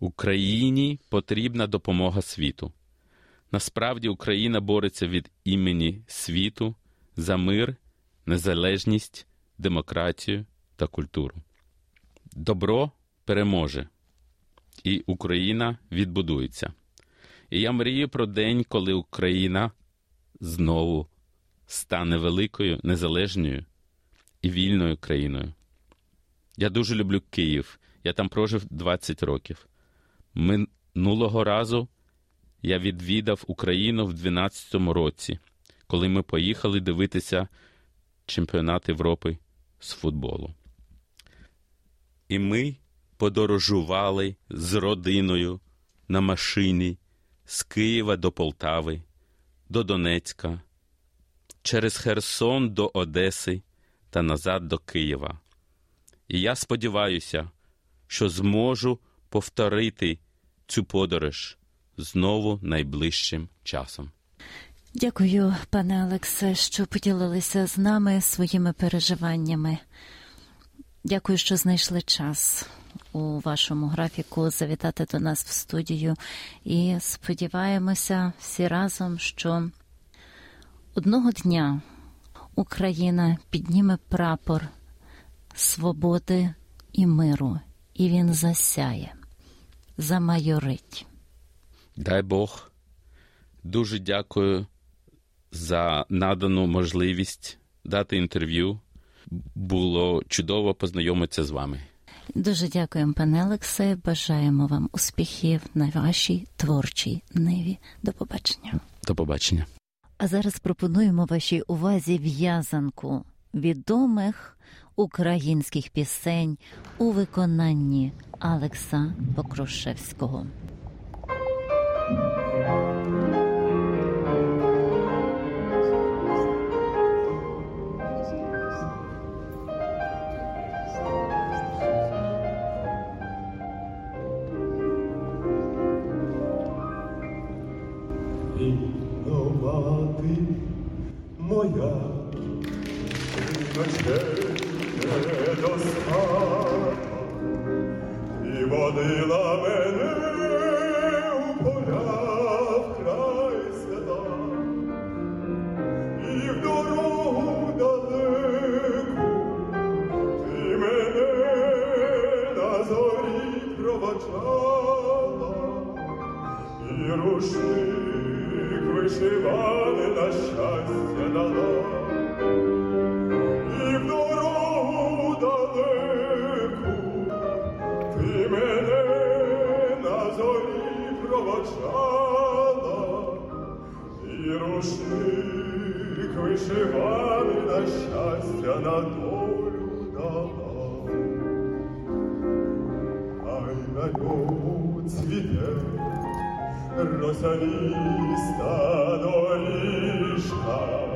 Україні потрібна допомога світу. Насправді Україна бореться від імені світу за мир, незалежність, демократію та культуру. Добро переможе, і Україна відбудується. І я мрію про день, коли Україна знову стане великою, незалежною і вільною країною. Я дуже люблю Київ. Я там прожив 20 років. Минулого разу я відвідав Україну в 12 році, коли ми поїхали дивитися чемпіонат Європи з футболу. І ми подорожували з родиною на машині з Києва до Полтави, до Донецька, через Херсон до Одеси та назад до Києва. І я сподіваюся, що зможу повторити цю подорож знову найближчим часом. Дякую, пане Олексе, що поділилися з нами своїми переживаннями. Дякую, що знайшли час у вашому графіку завітати до нас в студію. І сподіваємося всі разом, що одного дня Україна підніме прапор свободи і миру, і він засяє, замайорить. Дай Бог. Дуже дякую за надану можливість дати інтерв'ю. Було чудово познайомитися з вами. Дуже дякуємо, пане Олексе. Бажаємо вам успіхів на вашій творчій ниві. До побачення. До побачення. А зараз пропонуємо вашій увазі в'язанку відомих українських пісень у виконанні Алекса Покрошевського. Моя, ночей не достала, і водила мене у поля в край села, і в дорогу далеку ти мене на зорі проводжала, і рушник вишивали на щастя дала, і в дорогу далеку ти мене на зорі проводжала, і рушник вишивали на щастя на долю Rosalista, Dorishka,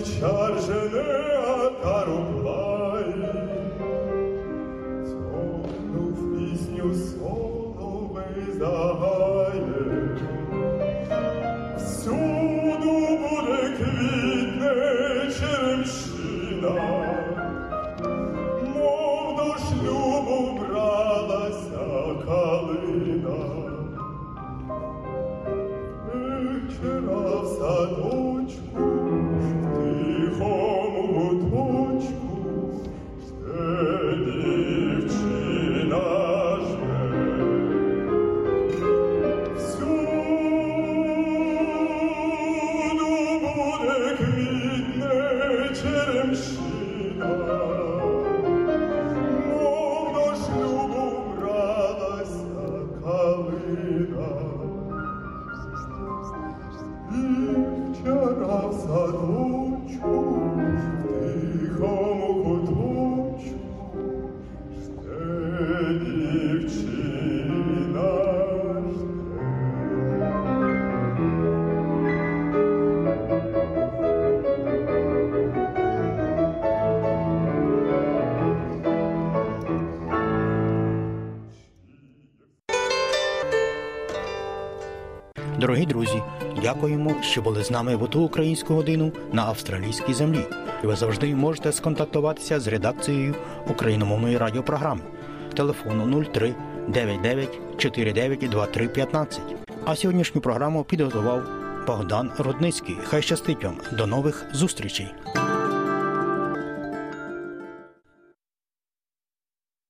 а вівчар жене атару що були з нами в ту українську годину на австралійській землі. І ви завжди можете сконтактуватися з редакцією україномовної радіопрограми. Телефону 03 99 49 23 15. А сьогоднішню програму підготував Богдан Рудницький. Хай щастить вам. До нових зустрічей!